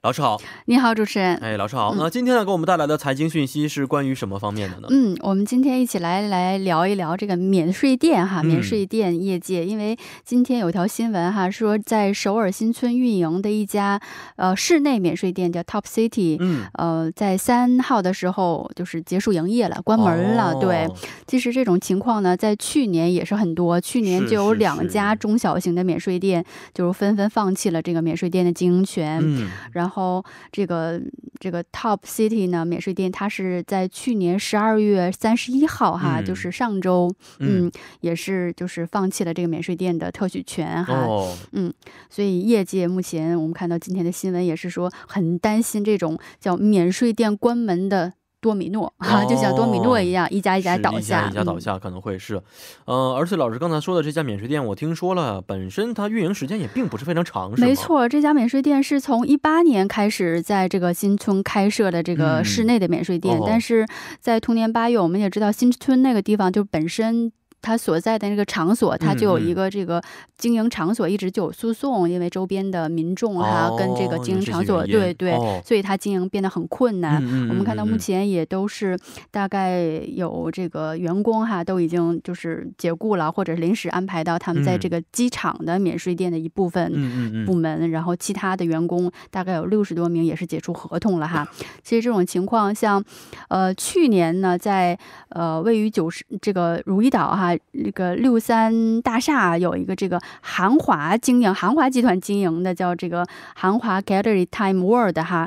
老师好，你好，主持人。哎，老师好。那今天呢，给我们带来的财经讯息是关于什么方面的呢？嗯，我们今天一起来来聊一聊这个免税店哈，免税店业界。因为今天有条新闻哈，说在首尔新村运营的一家呃室内免税店叫 Top City，嗯，呃，在三号的时候就是结束营业了，关门了。对，其实这种情况呢，在去年也是很多，去年就有两家中小型的免税店就是纷纷放弃了这个免税店的经营权，嗯，然后。然后这个这个 Top City 呢，免税店它是在去年十二月三十一号哈，就是上周，嗯，也是就是放弃了这个免税店的特许权哈，嗯，所以业界目前我们看到今天的新闻也是说很担心这种叫免税店关门的。多米诺啊，就像多米诺一样，一家一家倒下，一家倒下可能会是，嗯，而且老师刚才说的这家免税店，我听说了，本身它运营时间也并不是非常长，没错，这家免税店是从一八年开始在这个新村开设的这个室内的免税店，但是在同年八月，我们也知道新村那个地方就本身。他所在的那个场所，他就有一个这个经营场所一直就有诉讼，因为周边的民众哈跟这个经营场所对对，所以他经营变得很困难。我们看到目前也都是大概有这个员工哈都已经就是解雇了，或者临时安排到他们在这个机场的免税店的一部分部门，然后其他的员工大概有六十多名也是解除合同了哈。其实这种情况，像呃去年呢，在呃位于九十这个如意岛哈。啊那个六三大厦有一个这个韩华经营，韩华集团经营的叫这个韩华 Gallery Time World 哈，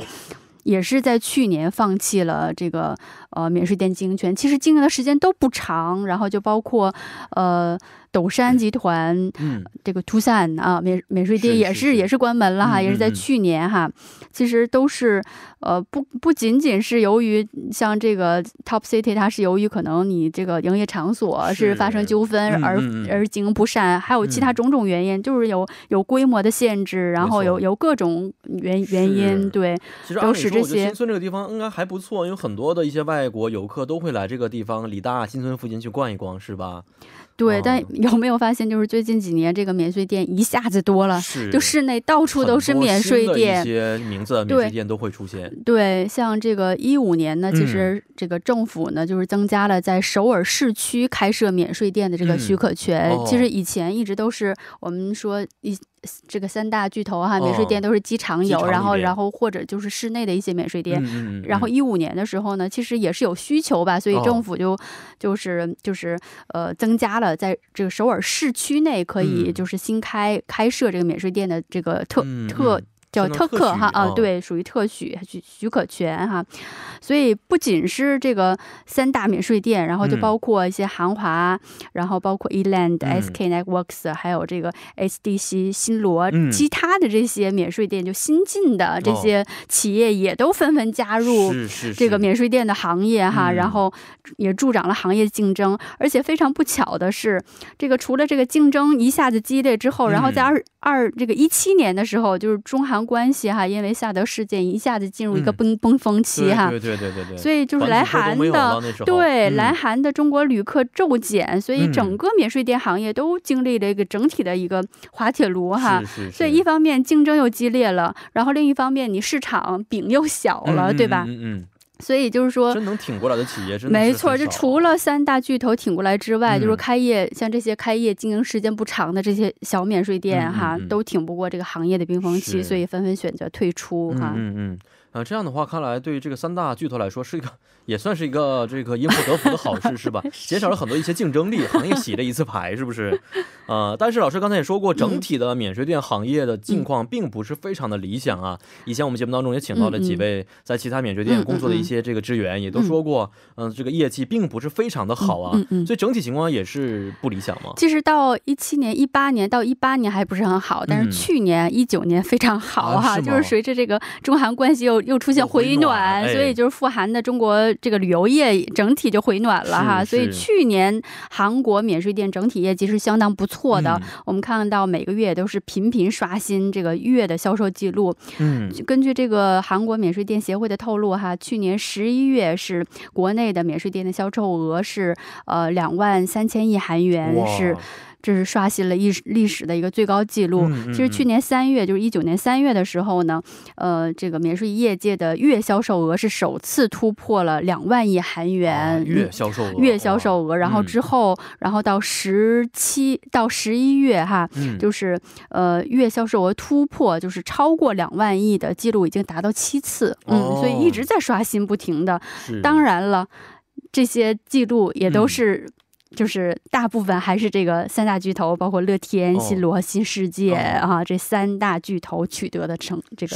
也是在去年放弃了这个呃免税店经营权。其实经营的时间都不长，然后就包括呃。斗山集团，嗯，这个 Tucson 啊，免免税店也是也是关门了哈，也是在去年哈。其实都是，呃，不不仅仅是由于像这个 Top City，它是由于可能你这个营业场所是发生纠纷而而经营不善，还有其他种种原因，就是有有规模的限制，然后有有各种原原因，对，都是这些。新村这个地方应该还不错，因为很多的一些外国游客都会来这个地方，李大新村附近去逛一逛，是吧？对，但有没有发现，就是最近几年这个免税店一下子多了，就室内到处都是免税店，一些名字免税店都会出现。对，像这个一五年呢，其实这个政府呢就是增加了在首尔市区开设免税店的这个许可权。其实以前一直都是我们说一。这个三大巨头哈，免税店都是机场有，然后然后或者就是室内的一些免税店。然后一五年的时候呢，其实也是有需求吧，所以政府就就是就是呃增加了在这个首尔市区内可以就是新开开设这个免税店的这个特特。叫特克哈啊，对，属于特许许许可权哈，所以不仅是这个三大免税店，然后就包括一些韩华，然后包括 Eland、SK Networks，还有这个 SDC 新罗，其他的这些免税店就新进的这些企业也都纷纷加入这个免税店的行业哈，然后也助长了行业竞争，而且非常不巧的是，这个除了这个竞争一下子激烈之后，然后在二二这个一七年的时候，就是中韩。关系哈，因为萨德事件一下子进入一个崩崩峰期哈，对对对对对，所以就是来韩的对来韩的中国旅客骤减，所以整个免税店行业都经历了一个整体的一个滑铁卢哈，所以一方面竞争又激烈了，然后另一方面你市场饼又小了，对吧？嗯嗯。所以就是说，真能挺过来的企业，没错。就除了三大巨头挺过来之外，就是开业像这些开业经营时间不长的这些小免税店哈，都挺不过这个行业的冰封期，所以纷纷选择退出哈。嗯嗯。啊，这样的话，看来对于这个三大巨头来说，是一个也算是一个这个因祸得福的好事，是吧？减少了很多一些竞争力，行业洗了一次牌，是不是？呃，但是老师刚才也说过，整体的免税店行业的境况并不是非常的理想啊。以前我们节目当中也请到了几位在其他免税店工作的一些这个职员，也都说过，嗯，这个业绩并不是非常的好啊。所以整体情况也是不理想嘛。其实到一七年、一八年到一八年还不是很好，但是去年一九年非常好哈，就是随着这个中韩关系又又又出现回暖，所以就是富含的中国这个旅游业整体就回暖了哈。所以去年韩国免税店整体业绩是相当不错的，我们看到每个月都是频频刷新这个月的销售记录。嗯，根据这个韩国免税店协会的透露哈，去年十一月是国内的免税店的销售额是呃两万三千亿韩元是。这是刷新了历史历史的一个最高纪录。其实去年三月，就是一九年三月的时候呢，呃，这个免税业界的月销售额是首次突破了两万亿韩元。月销售额，月销售额。然后之后，然后到十七到十一月哈，就是呃月销售额突破，就是超过两万亿的记录已经达到七次。嗯，所以一直在刷新，不停的。当然了，这些记录也都是。就是大部分还是这个三大巨头，包括乐天、新罗、新世界啊，这三大巨头取得的成这个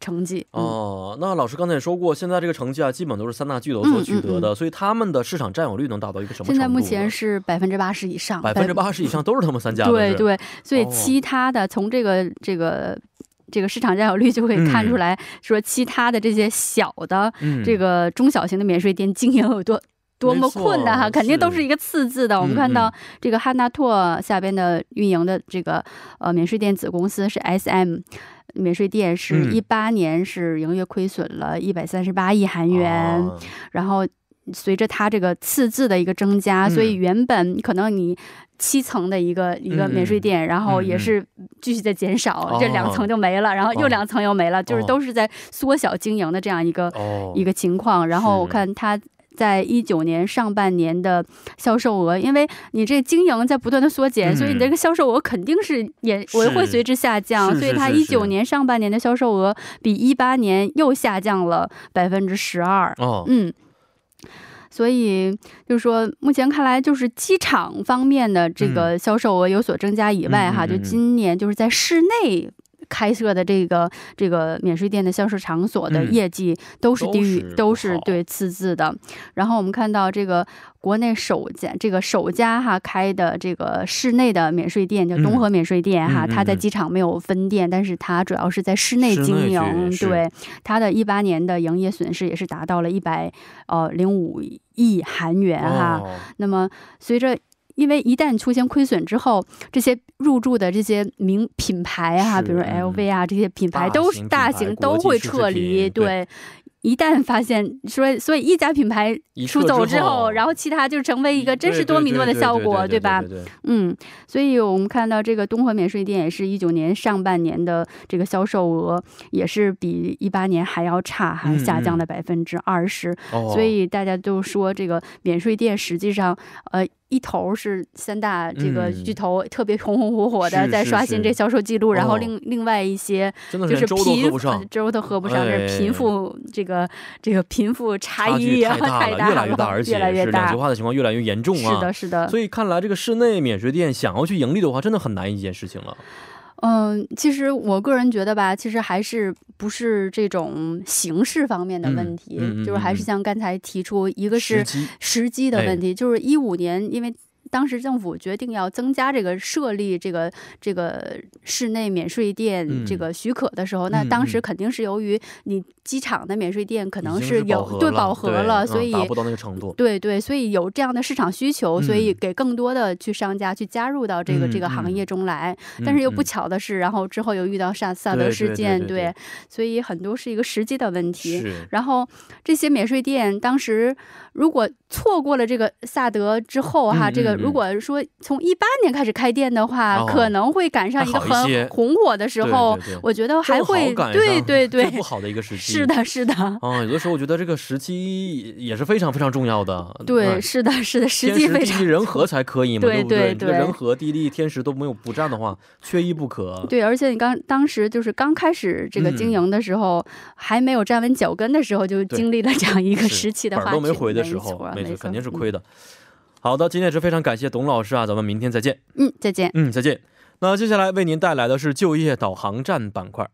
成绩。哦，那老师刚才也说过，现在这个成绩啊，基本都是三大巨头所取得的，所以他们的市场占有率能达到一个什么程度？现在目前是百分之八十以上，百分之八十以上都是他们三家。对对，所以其他的从这个这个这个市场占有率就可以看出来说，其他的这些小的这个中小型的免税店经营有多。多么困难哈，肯定都是。一个次字的。我们看到这个汉纳拓下边的运营的这个呃免税店子公司是 S M 免税店，是一八年是营业亏损了一百三十八亿韩元。然后随着它这个次字的一个增加，所以原本可能你七层的一个一个免税店，然后也是继续在减少，这两层就没了，然后又两层又没了，就是都是在缩小经营的这样一个一个情况。然后我看它。在一九年上半年的销售额，因为你这经营在不断的缩减，所以你这个销售额肯定是也也会随之下降。所以它一九年上半年的销售额比一八年又下降了百分之十二。哦，嗯，所以就是说，目前看来就是机场方面的这个销售额有所增加以外，哈，就今年就是在室内。开设的这个这个免税店的销售场所的业绩都是低于，都是对次字的。然后我们看到这个国内首家这个首家哈开的这个室内的免税店叫东和免税店哈，它在机场没有分店，但是它主要是在室内经营。对，它的一八年的营业损失也是达到了一百呃零五亿韩元哈。那么随着因为一旦出现亏损之后，这些入驻的这些名品牌啊，比如 LV 啊，这些品牌都是大型都会撤离，对。一旦发现说，所以一家品牌出走之后，然后其他就成为一个真是多米诺的效果，对吧？嗯，所以我们看到这个东和免税店也是一九年上半年的这个销售额也是比一八年还要差，还下降了百分之二十。所以大家都说这个免税店实际上，呃。一头是三大这个巨头特别红红火火的在刷新这销售记录，然后另另外一些就是贫粥都喝不上，这贫富这个这个贫富差异太大了，越来越大，而且是两极化的情况越来越严重啊！是的，是的。所以看来这个室内免税店想要去盈利的话，真的很难一件事情了。嗯，其实我个人觉得吧，其实还是不是这种形式方面的问题，就是还是像刚才提出，一个是时机的问题，就是一五年，因为。当时政府决定要增加这个设立这个这个室内免税店这个许可的时候，那当时肯定是由于你机场的免税店可能是有对饱和了，所以达不到那个程度。对对，所以有这样的市场需求，所以给更多的去商家去加入到这个这个行业中来。但是又不巧的是，然后之后又遇到萨萨德事件，对，所以很多是一个时机的问题。然后这些免税店当时如果错过了这个萨德之后哈，这个。如果说从一八年开始开店的话，可能会赶上一个很红火的时候。我觉得还会对 对对不好的一个时 期。是的，是的。啊，有的时候我觉得这个时期也是非常非常重要的。对，是的，是的，时机非常。人和才可以嘛，对不对？这个人和地利天时都没有不占的话，缺一不可。对，而且你刚当时就是刚开始这个经营的时候，还没有站稳脚跟的时候，就经历了这样一个时期的本都没回的时候，没错，肯定是亏的。好的，今天也是非常感谢董老师啊，咱们明天再见。嗯，再见。嗯，再见。那接下来为您带来的是就业导航站板块。